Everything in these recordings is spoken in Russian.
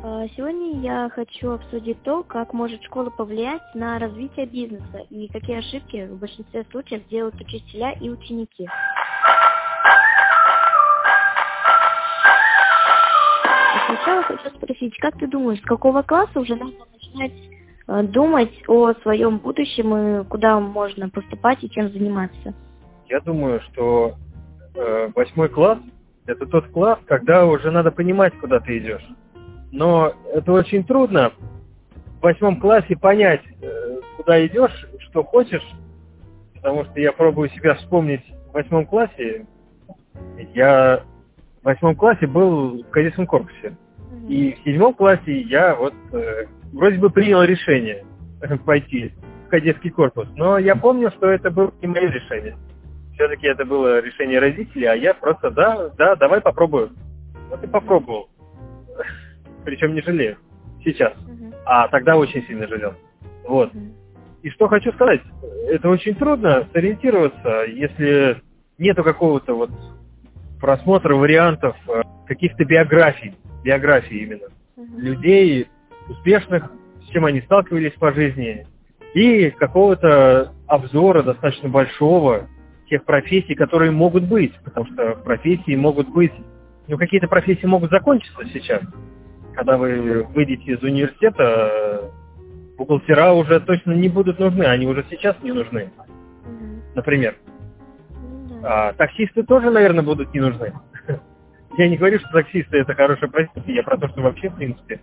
А, Сегодня я хочу обсудить то, как может школа повлиять на развитие бизнеса и какие ошибки в большинстве случаев делают учителя и ученики. Сначала хочу спросить, как ты думаешь, с какого класса уже надо начинать э, думать о своем будущем и куда можно поступать и чем заниматься? Я думаю, что э, восьмой класс – это тот класс, когда уже надо понимать, куда ты идешь. Но это очень трудно в восьмом классе понять, э, куда идешь, что хочешь, потому что я пробую себя вспомнить в восьмом классе. Я в восьмом классе был в кадетском корпусе. И в седьмом классе я вот э, вроде бы принял решение пойти в кадетский корпус. Но я помню, что это было не мое решение. Все-таки это было решение родителей, а я просто, да, да, давай попробую. Вот и попробовал. Причем не жалею. Сейчас. А тогда очень сильно жалел. Вот. И что хочу сказать, это очень трудно сориентироваться, если нету какого-то вот просмотра вариантов э, каких-то биографий, биографий именно, людей успешных, с чем они сталкивались по жизни, и какого-то обзора достаточно большого тех профессий, которые могут быть, потому что профессии могут быть, ну какие-то профессии могут закончиться сейчас, когда вы выйдете из университета, бухгалтера уже точно не будут нужны, они уже сейчас не нужны, например. А таксисты тоже, наверное, будут не нужны. Я не говорю, что таксисты это хорошая профессия, я про то, что вообще, в принципе,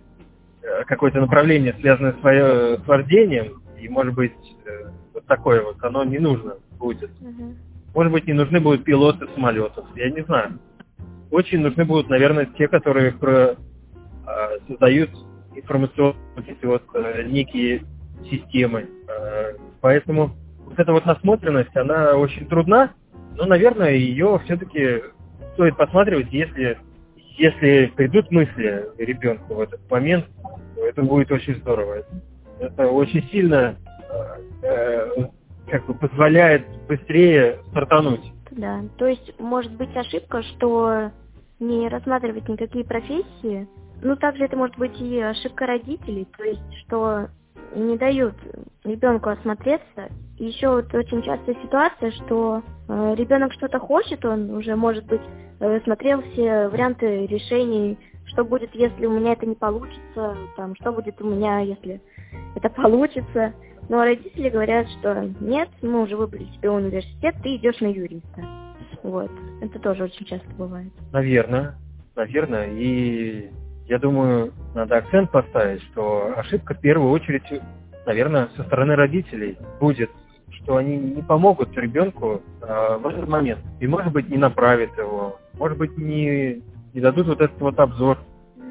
э, какое-то направление, связанное с, свое, с вождением, и, может быть, э, вот такое вот, оно не нужно будет. Может быть, не нужны будут пилоты самолетов, я не знаю. Очень нужны будут, наверное, те, которые про, создают информационные вот, некие системы. Поэтому вот эта вот насмотренность, она очень трудна, но, наверное, ее все-таки стоит посматривать, если, если придут мысли ребенку в этот момент, то это будет очень здорово. Это очень сильно э, как бы позволяет быстрее стартануть. Да, то есть может быть ошибка, что не рассматривать никакие профессии. Ну, также это может быть и ошибка родителей, то есть что не дают ребенку осмотреться. Еще вот очень частая ситуация, что э, ребенок что-то хочет, он уже, может быть, э, смотрел все варианты решений, что будет, если у меня это не получится, там, что будет у меня, если это получится. Но родители говорят, что нет, мы уже выбрали себе университет, ты идешь на юриста. Вот. Это тоже очень часто бывает. Наверное, наверное. И я думаю, надо акцент поставить, что ошибка в первую очередь, наверное, со стороны родителей будет, что они не помогут ребенку э, в этот момент. И, может быть, не направят его, может быть, не, не дадут вот этот вот обзор,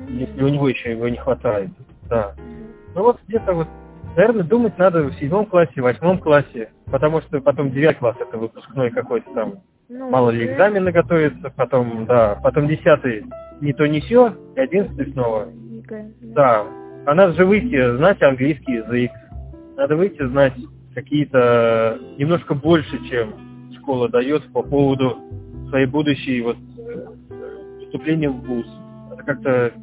если у него еще его не хватает. Да. Ну вот где-то вот, наверное, думать надо в седьмом классе, восьмом классе, потому что потом девятый класс это выпускной какой-то там ну, Мало ли экзамены готовятся, потом, да, потом десятый не то не все, и одиннадцатый снова. Да. А надо же выйти, знать английский язык. Надо выйти, знать какие-то немножко больше, чем школа дает по поводу своей будущей вот вступления в ВУЗ. Это как-то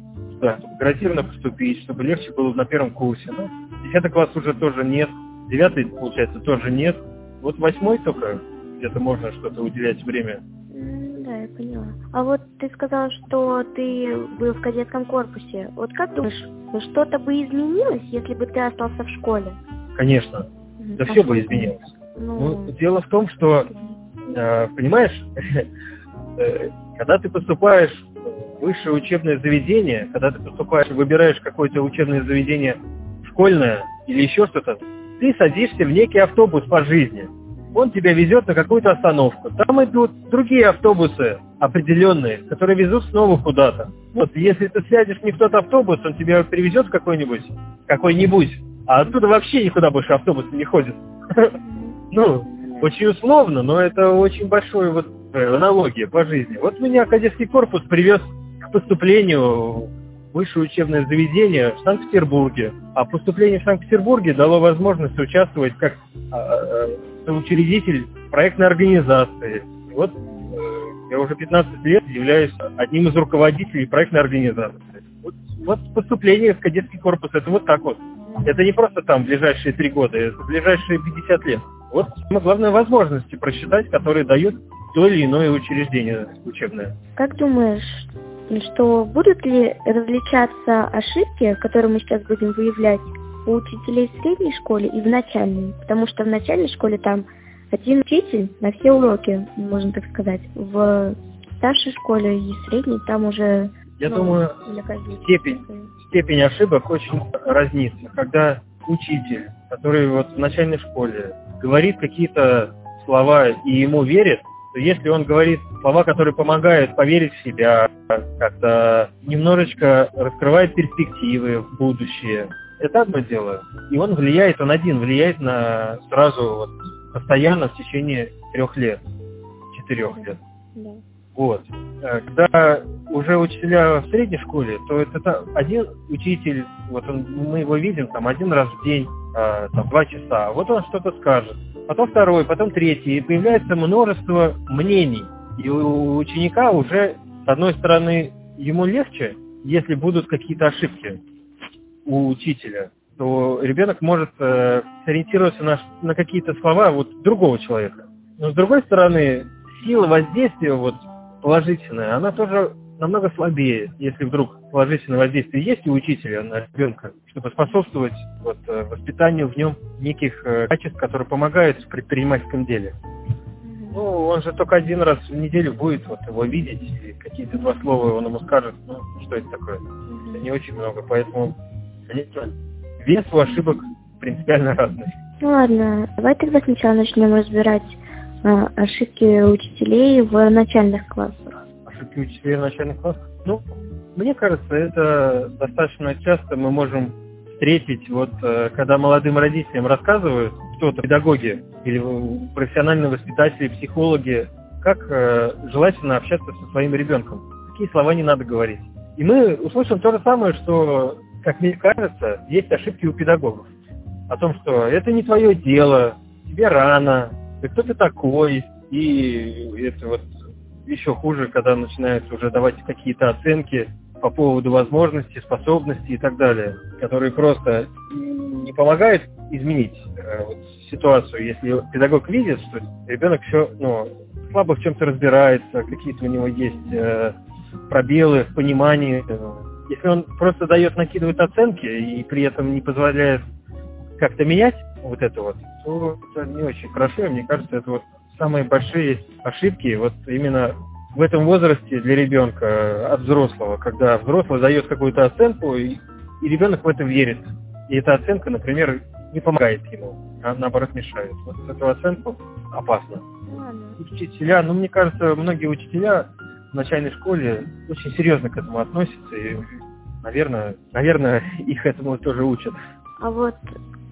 да, гарантированно поступить, чтобы легче было на первом курсе. Ну, десятый класс уже тоже нет, девятый, получается, тоже нет. Вот восьмой только где-то можно что-то уделять время. Я поняла. А вот ты сказал, что ты был в кадетском корпусе. Вот как думаешь, что-то бы изменилось, если бы ты остался в школе? Конечно. Да а все бы изменилось. Ну... ну, дело в том, что, э, понимаешь, э, когда ты поступаешь в высшее учебное заведение, когда ты поступаешь, выбираешь какое-то учебное заведение школьное или еще что-то, ты садишься в некий автобус по жизни он тебя везет на какую-то остановку. Там идут другие автобусы определенные, которые везут снова куда-то. Вот если ты сядешь не в тот автобус, он тебя привезет в какой-нибудь, какой-нибудь, а оттуда вообще никуда больше автобусы не ходят. Ну, очень условно, но это очень большой вот э, аналогия по жизни. Вот меня кадетский корпус привез к поступлению высшее учебное заведение в Санкт-Петербурге. А поступление в Санкт-Петербурге дало возможность участвовать как а, а, учредитель проектной организации. Вот э, я уже 15 лет являюсь одним из руководителей проектной организации. Вот вот поступление в кадетский корпус, это вот так вот. Это не просто там ближайшие три года, это ближайшие 50 лет. Вот самое главное возможности просчитать, которые дают то или иное учреждение учебное. Как думаешь, что будут ли различаться ошибки, которые мы сейчас будем выявлять у учителей в средней школе и в начальной? Потому что в начальной школе там один учитель на все уроки, можно так сказать. В старшей школе и средней там уже... Я ну, думаю, степень, степень ошибок очень разнится. Когда учитель, который вот в начальной школе говорит какие-то слова и ему верит, то если он говорит слова, которые помогают поверить в себя, как-то немножечко раскрывает перспективы в будущее, это одно дело. И он влияет, он один влияет на сразу вот, постоянно в течение трех лет, четырех лет. Да. Вот. Э, когда уже учителя в средней школе, то это один учитель, вот он, мы его видим там один раз в день, э, там два часа, вот он что-то скажет, потом второй, потом третий, и появляется множество мнений. И у ученика уже, с одной стороны, ему легче, если будут какие-то ошибки у учителя, то ребенок может э, сориентироваться на, на какие-то слова вот другого человека. Но с другой стороны, сила воздействия вот положительная, она тоже намного слабее, если вдруг положительное воздействие есть у учителя на ребенка, чтобы способствовать вот, э, воспитанию в нем неких э, качеств, которые помогают в предпринимательском деле. Ну, он же только один раз в неделю будет вот его видеть, и какие-то два слова он ему скажет, ну, что это такое. Это не очень много, поэтому, вес у ошибок принципиально разный. Ну ладно, давай тогда сначала начнем разбирать а, ошибки учителей в начальных классах. Ошибки учителей в начальных классах? Ну, мне кажется, это достаточно часто мы можем встретить, вот э, когда молодым родителям рассказывают кто-то, педагоги или профессиональные воспитатели, психологи, как э, желательно общаться со своим ребенком, какие слова не надо говорить. И мы услышим то же самое, что как мне кажется, есть ошибки у педагогов. О том, что это не твое дело, тебе рано, ты кто ты такой, и это вот еще хуже, когда начинают уже давать какие-то оценки по поводу возможностей, способностей и так далее, которые просто не помогают изменить э, вот, ситуацию, если педагог видит, что ребенок еще ну, слабо в чем-то разбирается, какие-то у него есть э, пробелы в понимании, э, если он просто дает, накидывает оценки и при этом не позволяет как-то менять вот это вот, то это не очень хорошо. Мне кажется, это вот самые большие ошибки вот именно в этом возрасте для ребенка от взрослого, когда взрослый дает какую-то оценку, и, и ребенок в это верит. И эта оценка, например, не помогает ему, а наоборот мешает. Вот эту оценку опасно. Учителя, ну мне кажется, многие учителя в начальной школе очень серьезно к этому относятся и, наверное, наверное, их этому тоже учат. А вот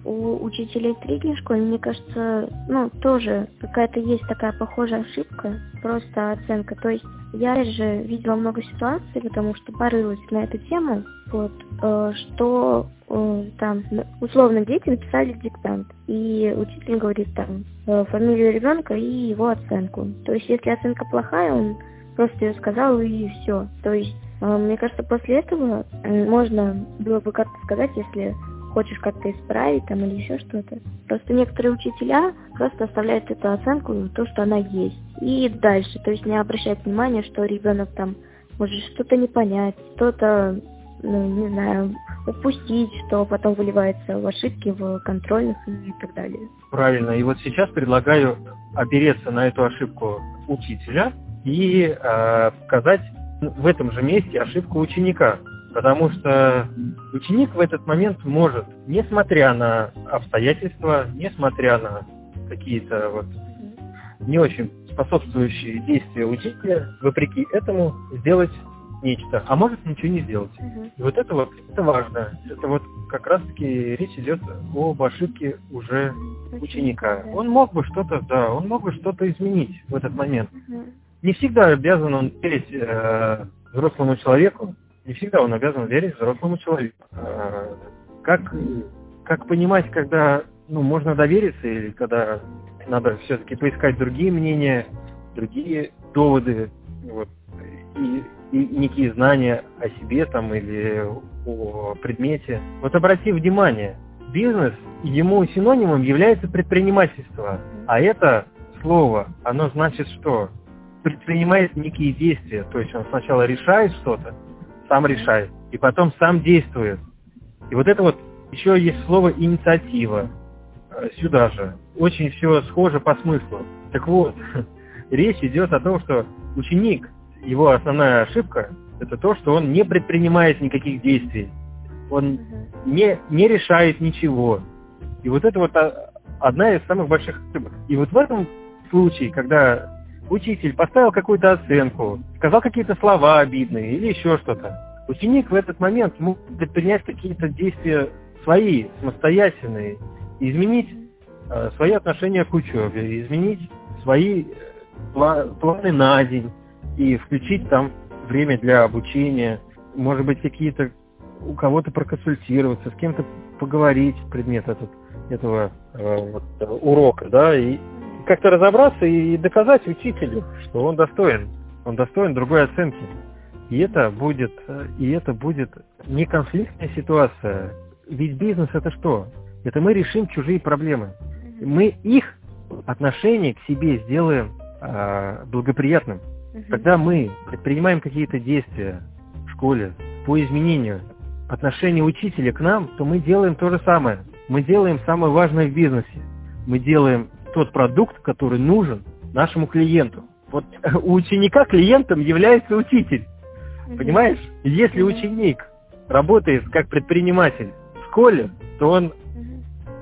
у учителей средней школы, мне кажется, ну, тоже какая-то есть такая похожая ошибка, просто оценка. То есть я же видела много ситуаций, потому что порылась на эту тему, вот, э, что э, там, условно, дети написали диктант, и учитель говорит там э, фамилию ребенка и его оценку. То есть если оценка плохая, он просто ее сказал и все. То есть, э, мне кажется, после этого э, можно было бы как-то сказать, если хочешь как-то исправить там или еще что-то. Просто некоторые учителя просто оставляют эту оценку, то, что она есть. И дальше, то есть не обращать внимания, что ребенок там может что-то не понять, что-то, ну, не знаю, упустить, что потом выливается в ошибки, в контрольных и так далее. Правильно. И вот сейчас предлагаю опереться на эту ошибку учителя и э, показать в этом же месте ошибку ученика. Потому что ученик в этот момент может, несмотря на обстоятельства, несмотря на какие-то вот не очень способствующие действия учителя, вопреки этому сделать нечто, а может ничего не сделать. И вот это вот, это важно. Это вот как раз-таки речь идет об ошибке уже ученика. Он мог бы что-то, да, он мог бы что-то изменить в этот момент. Не всегда обязан он верить э, взрослому человеку, не всегда он обязан верить взрослому человеку. Э, как, как понимать, когда ну, можно довериться или когда надо все-таки поискать другие мнения, другие доводы, вот, и, и некие знания о себе там или о предмете. Вот обрати внимание, бизнес, ему синонимом является предпринимательство. А это слово, оно значит что? Предпринимает некие действия. То есть он сначала решает что-то, сам решает, и потом сам действует. И вот это вот еще есть слово инициатива. Э, сюда же. Очень все схоже по смыслу. Так вот, речь идет о том, что ученик, его основная ошибка, это то, что он не предпринимает никаких действий. Он не, не решает ничего. И вот это вот одна из самых больших ошибок. И вот в этом случае, когда учитель поставил какую-то оценку, сказал какие-то слова обидные или еще что-то, ученик в этот момент мог предпринять какие-то действия свои, самостоятельные, изменить э, свои отношения к учебе, изменить свои э, планы на день и включить там время для обучения, может быть, какие-то у кого-то проконсультироваться, с кем-то поговорить предмет этот, этого э, вот, урока, да, и как-то разобраться и доказать учителю, что он достоин, он достоин другой оценки. И это будет, и это будет не конфликтная ситуация. Ведь бизнес это что? Это мы решим чужие проблемы. Мы их отношение к себе сделаем э, благоприятным. Когда мы предпринимаем какие-то действия в школе по изменению отношения учителя к нам, то мы делаем то же самое. Мы делаем самое важное в бизнесе. Мы делаем тот продукт, который нужен нашему клиенту. Вот у ученика клиентом является учитель. Понимаешь? Если ученик работает как предприниматель в школе, то он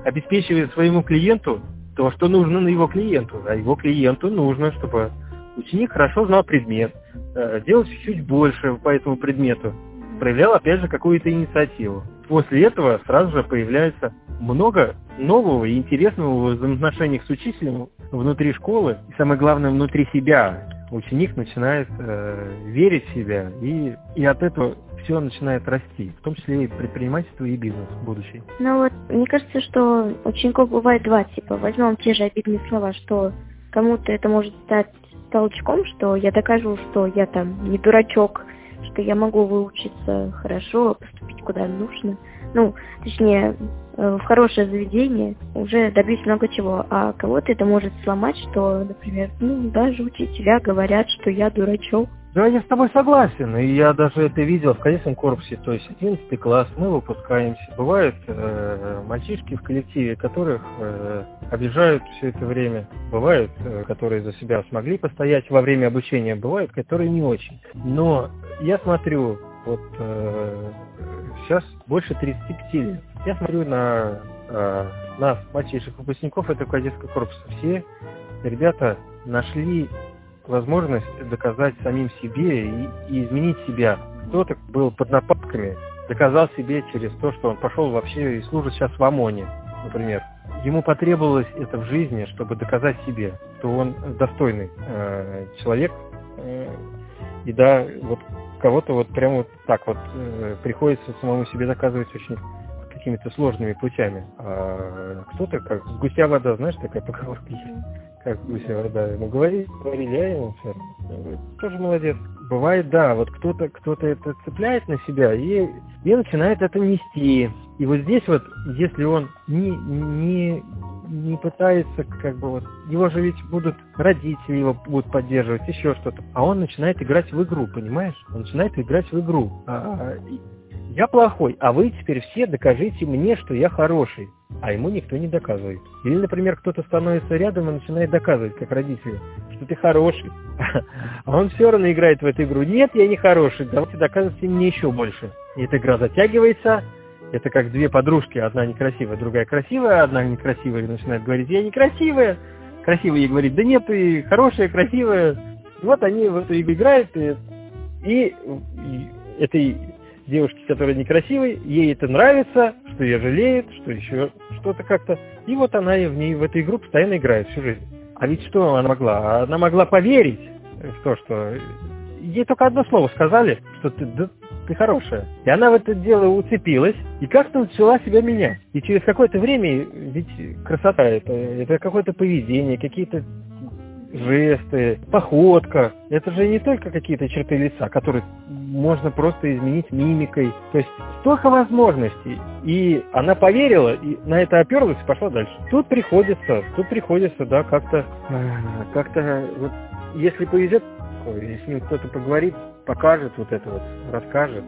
обеспечивает своему клиенту то, что нужно на его клиенту. А его клиенту нужно, чтобы ученик хорошо знал предмет, э, делал чуть-чуть больше по этому предмету, проявлял опять же какую-то инициативу. После этого сразу же появляется много нового и интересного в взаимоотношениях с учителем внутри школы и самое главное внутри себя. Ученик начинает э, верить в себя и, и от этого все начинает расти, в том числе и предпринимательство и бизнес будущий. Ну вот, мне кажется, что учеников бывает два типа. Возьмем те же обидные слова, что кому-то это может стать толчком, что я докажу, что я там не дурачок, что я могу выучиться хорошо, поступить куда нужно. Ну, точнее, э, в хорошее заведение уже добьюсь много чего. А кого-то это может сломать, что, например, ну, даже учителя говорят, что я дурачок. Да, я с тобой согласен, и я даже это видел в конечном корпусе, то есть 11 класс, мы выпускаемся. Бывают э, мальчишки в коллективе, которых э, обижают все это время, бывают, э, которые за себя смогли постоять во время обучения, бывают, которые не очень. Но я смотрю, вот э, сейчас больше 35 лет, я смотрю на э, нас, мальчишек, выпускников этого кадетского корпуса, все ребята нашли возможность доказать самим себе и, и изменить себя. Кто-то был под нападками, доказал себе через то, что он пошел вообще и служит сейчас в ОМОНе, например. Ему потребовалось это в жизни, чтобы доказать себе, что он достойный э, человек. Э, и да, вот кого-то вот прямо вот так вот э, приходится самому себе доказывать очень какими-то сложными путями. А кто-то, как с гуся вода, знаешь, такая поговорка есть как гуся вода ему говорили, говорили, а ему все. Тоже молодец. Бывает, да, вот кто-то кто-то это цепляет на себя и, и начинает это нести. И вот здесь вот, если он не, не, не пытается, как бы вот, его же ведь будут родители его будут поддерживать, еще что-то, а он начинает играть в игру, понимаешь? Он начинает играть в игру. А, я плохой, а вы теперь все докажите мне, что я хороший. А ему никто не доказывает. Или, например, кто-то становится рядом и начинает доказывать, как родители, что ты хороший. А он все равно играет в эту игру. Нет, я не хороший, давайте доказывайте мне еще больше. И эта игра затягивается, это как две подружки, одна некрасивая, другая красивая, одна некрасивая начинает говорить, я некрасивая, красивая ей говорит, да нет, ты хорошая, красивая. Вот они в эту игру играют, и, и этой девушке, которая некрасивой, ей это нравится, что ее жалеет, что еще что-то как-то. И вот она в ней в эту игру постоянно играет всю жизнь. А ведь что она могла? Она могла поверить в то, что ей только одно слово сказали, что ты, да, ты хорошая. И она в это дело уцепилась и как-то начала себя менять. И через какое-то время, ведь красота это, это какое-то поведение, какие-то жесты, походка. Это же не только какие-то черты лица, которые можно просто изменить мимикой. То есть столько возможностей. И она поверила, и на это оперлась и пошла дальше. Тут приходится, тут приходится, да, как-то, как-то, вот, если повезет, если с ним кто-то поговорит, покажет вот это вот, расскажет,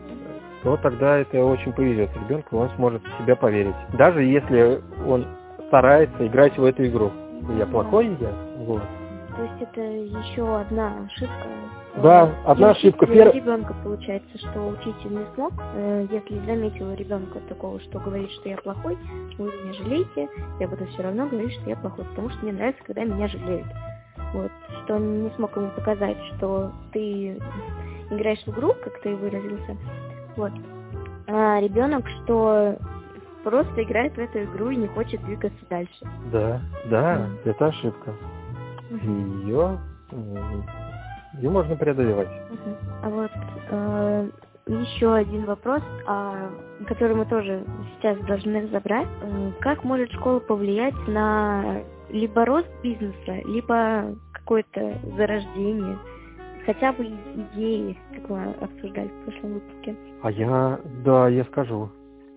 то тогда это очень повезет ребенку, он сможет в себя поверить. Даже если он старается играть в эту игру. Я плохой, я вот. Есть это еще одна ошибка. Да, одна ошибка. Первый ребенка получается, что учитель не смог. Э, если заметил ребенка такого, что говорит, что я плохой, вы меня жалеете, я буду все равно говорить, что я плохой, потому что мне нравится, когда меня жалеют. Вот, что он не смог ему показать, что ты играешь в игру, как ты выразился. Вот. А ребенок, что просто играет в эту игру и не хочет двигаться дальше. Да, да, mm. это ошибка. Ее, ее можно преодолевать. А вот э, еще один вопрос, а, который мы тоже сейчас должны разобрать. Э, как может школа повлиять на либо рост бизнеса, либо какое-то зарождение, хотя бы идеи, как мы обсуждали в прошлом выпуске? А я, да, я скажу.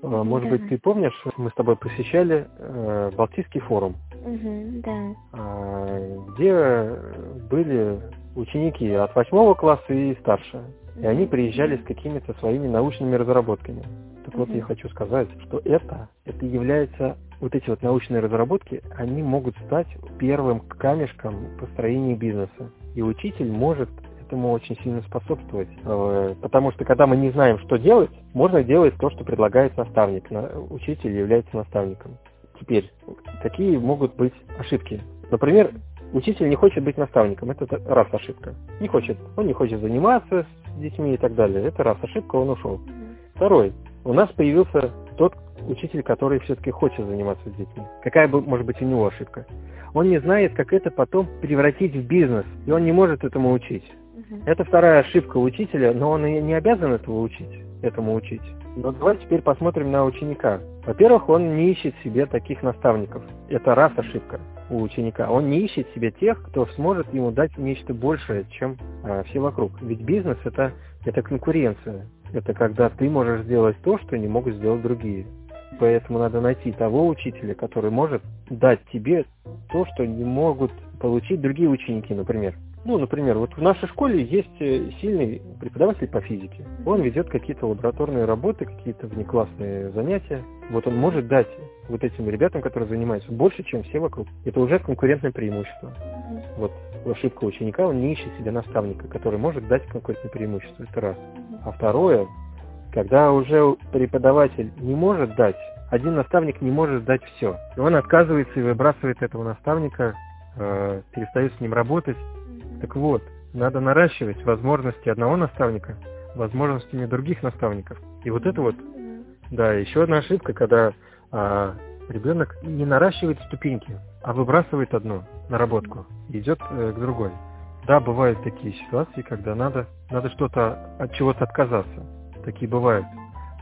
А, может да. быть, ты помнишь, мы с тобой посещали э, Балтийский форум, угу, да. э, где были ученики от восьмого класса и старше. И они приезжали с какими-то своими научными разработками. Так угу. вот, я хочу сказать, что это, это является, вот эти вот научные разработки, они могут стать первым камешком построения бизнеса. И учитель может этому очень сильно способствовать. Э, потому что когда мы не знаем, что делать, можно делать то, что предлагает наставник. Учитель является наставником. Теперь, какие могут быть ошибки? Например, учитель не хочет быть наставником. Это раз ошибка. Не хочет. Он не хочет заниматься с детьми и так далее. Это раз ошибка, он ушел. Второй. У нас появился тот учитель, который все-таки хочет заниматься с детьми. Какая бы, может быть, у него ошибка? Он не знает, как это потом превратить в бизнес, и он не может этому учить. Это вторая ошибка учителя, но он и не обязан этого учить, этому учить. Но давай теперь посмотрим на ученика. Во-первых, он не ищет себе таких наставников. Это раз ошибка у ученика. Он не ищет себе тех, кто сможет ему дать нечто большее, чем а, все вокруг. Ведь бизнес это, это конкуренция. Это когда ты можешь сделать то, что не могут сделать другие. Поэтому надо найти того учителя, который может дать тебе то, что не могут получить другие ученики, например. Ну, например, вот в нашей школе есть э, сильный преподаватель по физике. Он ведет какие-то лабораторные работы, какие-то внеклассные занятия. Вот он может дать вот этим ребятам, которые занимаются, больше, чем все вокруг. Это уже конкурентное преимущество. Вот ошибка ученика, он не ищет себе наставника, который может дать конкурентное преимущество. Это раз. А второе, когда уже преподаватель не может дать, один наставник не может дать все. И он отказывается и выбрасывает этого наставника, э, перестает с ним работать, так вот, надо наращивать возможности одного наставника возможностями других наставников. И вот это вот, да, еще одна ошибка, когда а, ребенок не наращивает ступеньки, а выбрасывает одну наработку и идет э, к другой. Да, бывают такие ситуации, когда надо, надо что-то от чего-то отказаться. Такие бывают.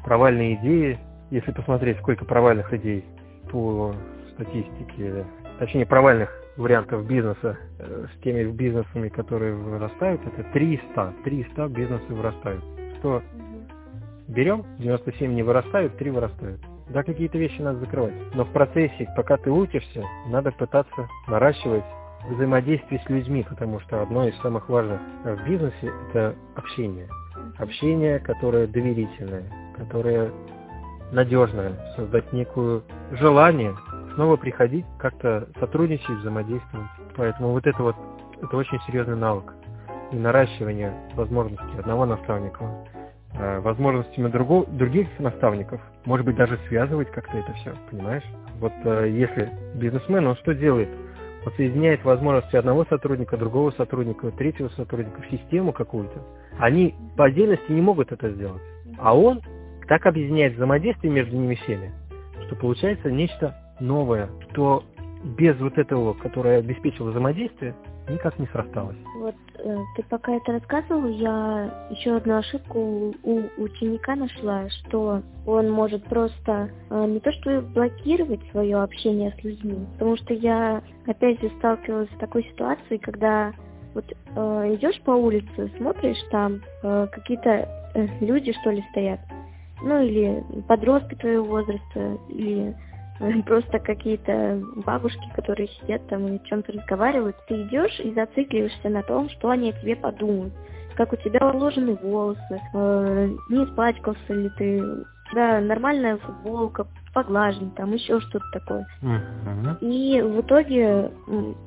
Провальные идеи, если посмотреть, сколько провальных идей по статистике, точнее провальных вариантов бизнеса э, с теми бизнесами, которые вырастают, это 300. 300 бизнесы вырастают. 100 берем, 97 не вырастают, 3 вырастают. Да, какие-то вещи надо закрывать. Но в процессе, пока ты учишься, надо пытаться наращивать взаимодействие с людьми, потому что одно из самых важных в бизнесе – это общение. Общение, которое доверительное, которое надежное, создать некую желание снова приходить, как-то сотрудничать, взаимодействовать. Поэтому вот это вот, это очень серьезный навык. И наращивание возможностей одного наставника, э, возможностями другого, других наставников, может быть, даже связывать как-то это все, понимаешь? Вот э, если бизнесмен, он что делает? Он соединяет возможности одного сотрудника, другого сотрудника, третьего сотрудника в систему какую-то. Они по отдельности не могут это сделать. А он так объединяет взаимодействие между ними всеми, что получается нечто новое, что без вот этого, которое обеспечило взаимодействие, никак не срасталось. Вот Э, ты пока это рассказывал, я еще одну ошибку у ученика нашла, что он может просто э, не то что блокировать свое общение с людьми, потому что я опять же сталкивалась с такой ситуацией, когда вот э, идешь по улице, смотришь, там э, какие-то э, люди, что ли, стоят, ну или подростки твоего возраста, или просто какие-то бабушки, которые сидят там и о чем-то разговаривают, ты идешь и зацикливаешься на том, что они о тебе подумают, как у тебя уложены волосы, э, не испачкался ли ты, у тебя нормальная футболка, поглажен, там еще что-то такое. Uh-huh. И в итоге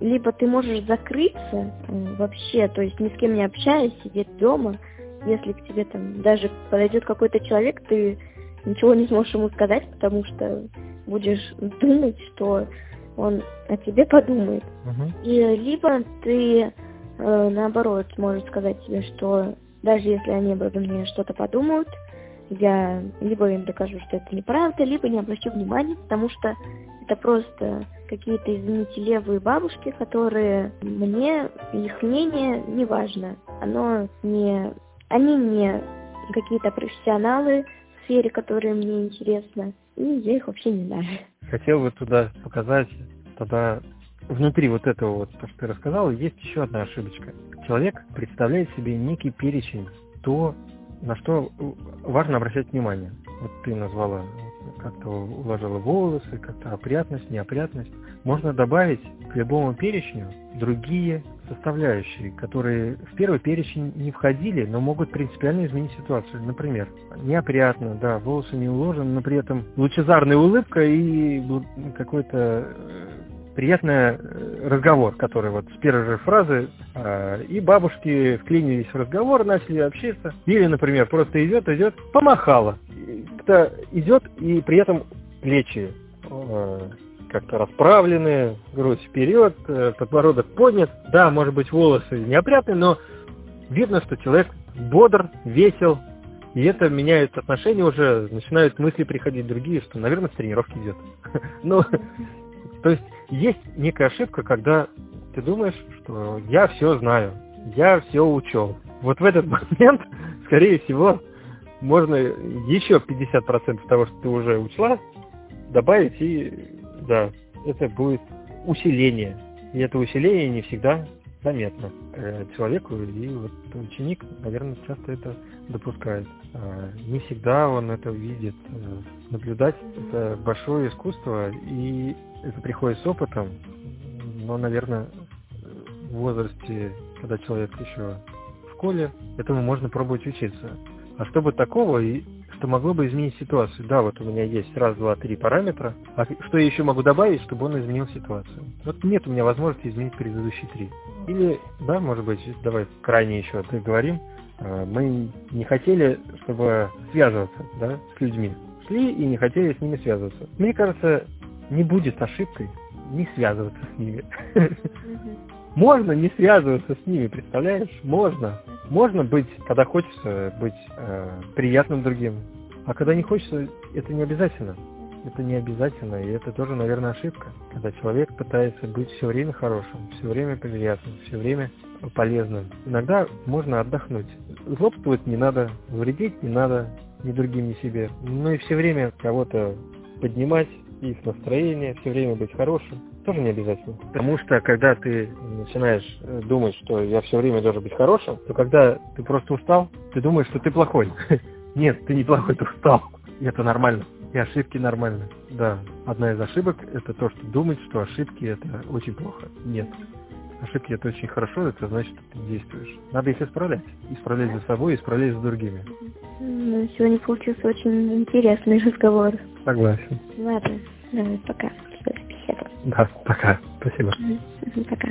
либо ты можешь закрыться э, вообще, то есть ни с кем не общаясь, сидеть дома, если к тебе там даже подойдет какой-то человек, ты ничего не сможешь ему сказать, потому что будешь думать, что он о тебе подумает. Uh-huh. И либо ты э, наоборот можешь сказать себе, что даже если они обо мне что-то подумают, я либо им докажу, что это неправда, либо не обращу внимания, потому что это просто какие-то, извините, левые бабушки, которые мне, их мнение не важно. Оно не... Они не какие-то профессионалы в сфере, которые мне интересны, и я их вообще не знаю. Хотел бы туда показать, тогда внутри вот этого вот, то, что ты рассказала, есть еще одна ошибочка. Человек представляет себе некий перечень, то, на что важно обращать внимание. Вот ты назвала, как-то уложила волосы, как-то опрятность, неопрятность. Можно добавить к любому перечню другие составляющие, которые в первый перечень не входили, но могут принципиально изменить ситуацию. Например, неопрятно, да, волосы не уложены, но при этом лучезарная улыбка и какой-то э, приятный э, разговор, который вот с первой же фразы, э, и бабушки вклинились в разговор, начали общаться. Или, например, просто идет, идет, помахала. Кто идет, и при этом плечи э, как-то расправленные, грудь вперед, э, подбородок поднят. Да, может быть, волосы неопрятные, но видно, что человек бодр, весел, и это меняет отношения уже, начинают мысли приходить другие, что, наверное, с тренировки идет. Ну, то есть есть некая ошибка, когда ты думаешь, что я все знаю, я все учел. Вот в этот момент, скорее всего, можно еще 50% того, что ты уже учла, добавить, и да, это будет усиление. И это усиление не всегда заметно э, человеку, и вот ученик, наверное, часто это допускает. А, не всегда он это видит. Э, наблюдать – это большое искусство, и это приходит с опытом, но, наверное, в возрасте, когда человек еще в школе, этому можно пробовать учиться. А чтобы такого, и что могло бы изменить ситуацию? Да, вот у меня есть раз, два, три параметра. А что я еще могу добавить, чтобы он изменил ситуацию? Вот нет у меня возможности изменить предыдущие три. Или, да, может быть, давай крайне еще договорим. А, мы не хотели, чтобы связываться да, с людьми. Шли и не хотели с ними связываться. Мне кажется, не будет ошибкой не связываться с ними. Можно не связываться с ними, представляешь? Можно. Можно быть, когда хочется, быть э, приятным другим. А когда не хочется, это не обязательно. Это не обязательно, и это тоже, наверное, ошибка. Когда человек пытается быть все время хорошим, все время приятным, все время полезным. Иногда можно отдохнуть. Злобствовать не надо, вредить не надо ни другим, ни себе. Но и все время кого-то поднимать, их настроение, все время быть хорошим, тоже не обязательно. Потому что, когда ты начинаешь э, думать, что я все время должен быть хорошим, то когда ты просто устал, ты думаешь, что ты плохой. Нет, ты не плохой, ты устал. И это нормально. И ошибки нормальны. Да, одна из ошибок – это то, что думать, что ошибки – это очень плохо. Нет. Ошибки – это очень хорошо, это значит, что ты действуешь. Надо их исправлять. Исправлять за собой, исправлять за другими. Ну, сегодня получился очень интересный разговор. Согласен. Ладно, давай, пока. Да, пока. Спасибо. Пока.